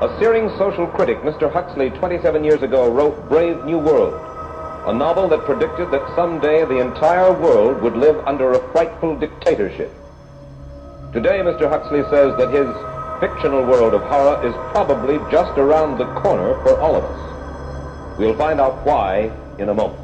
A searing social critic, Mr. Huxley, 27 years ago, wrote Brave New World, a novel that predicted that someday the entire world would live under a frightful dictatorship. Today, Mr. Huxley says that his fictional world of horror is probably just around the corner for all of us. We'll find out why in a moment.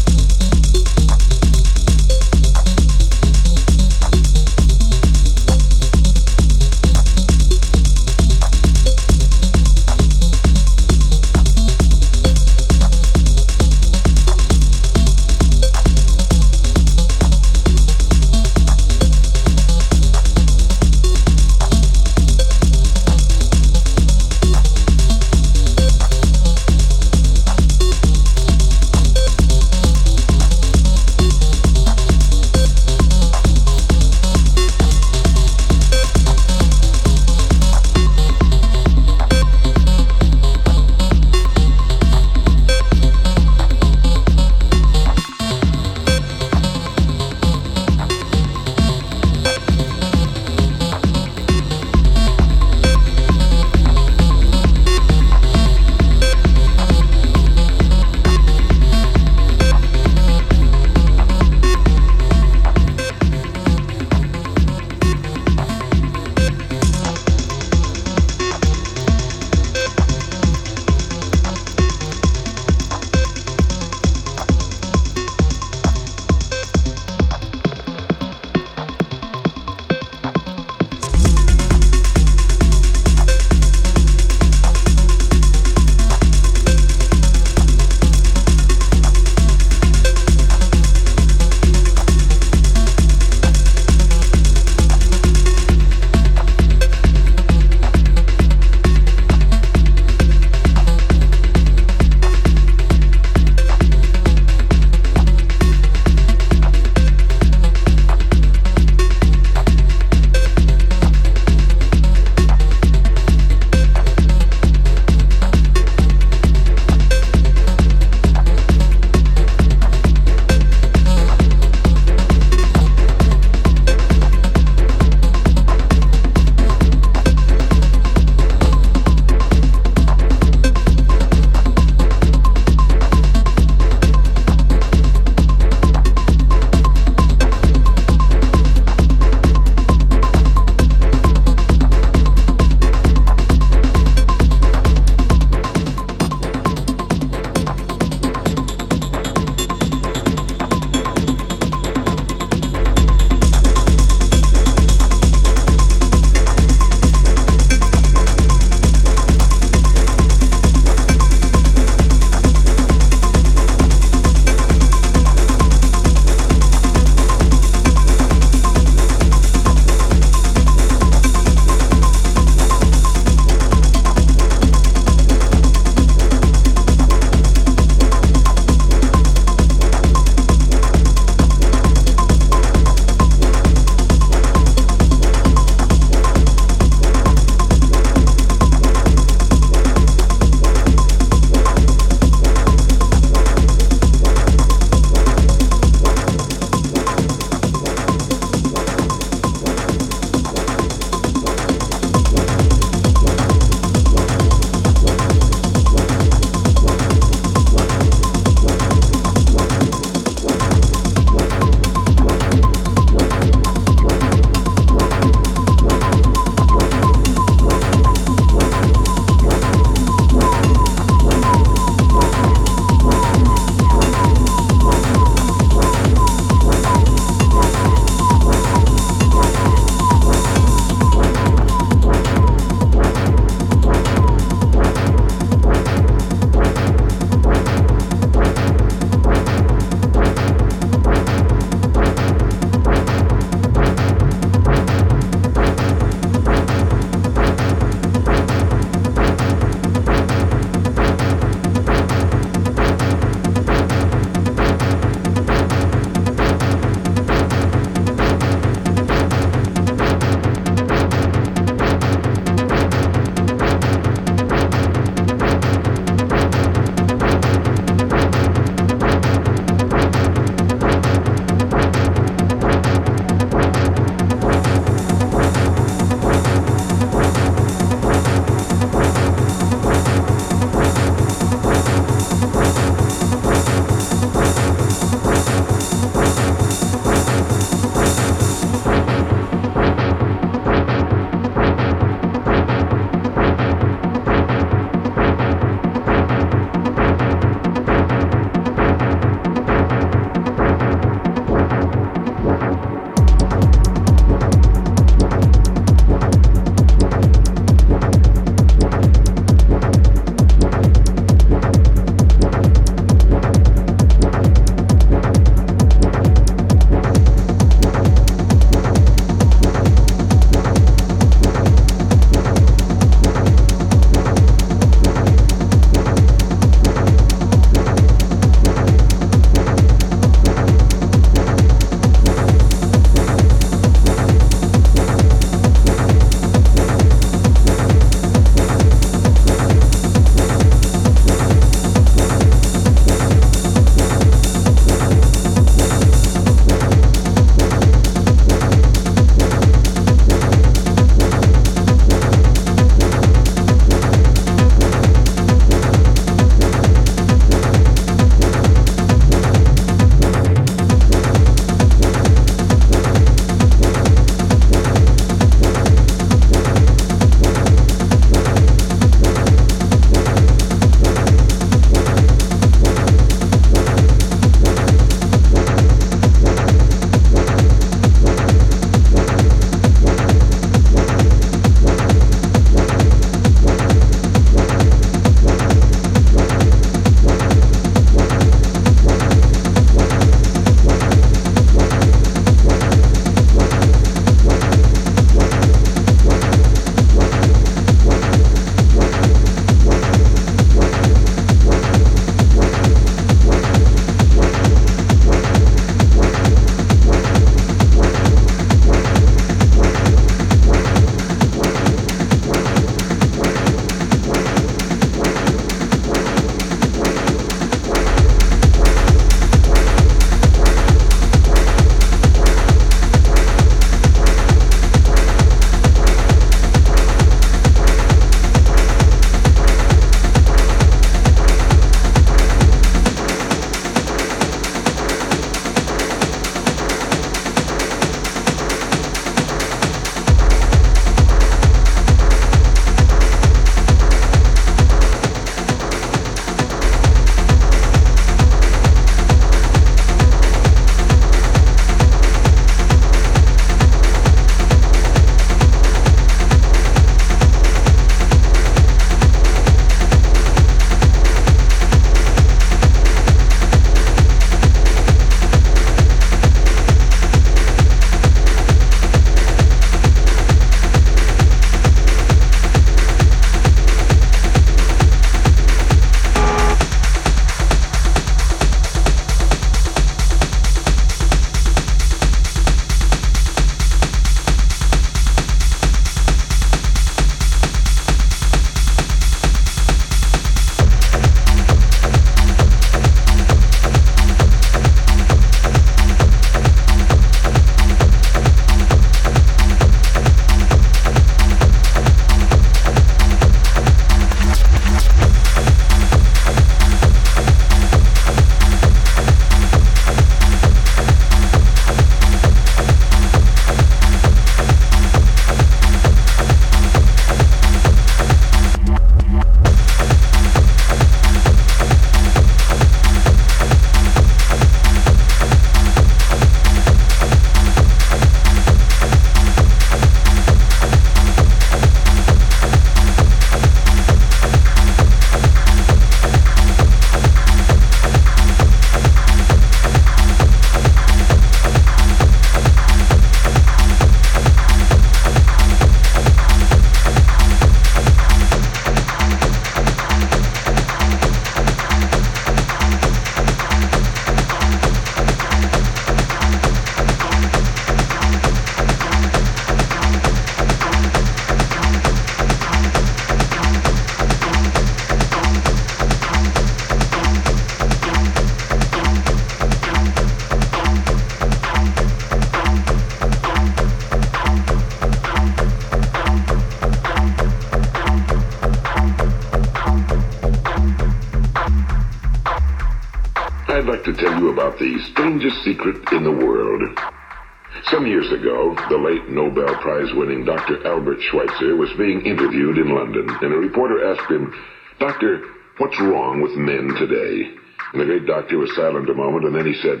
Prize winning Dr. Albert Schweitzer was being interviewed in London, and a reporter asked him, Doctor, what's wrong with men today? And the great doctor was silent a moment, and then he said,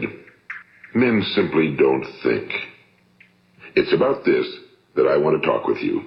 Men simply don't think. It's about this that I want to talk with you.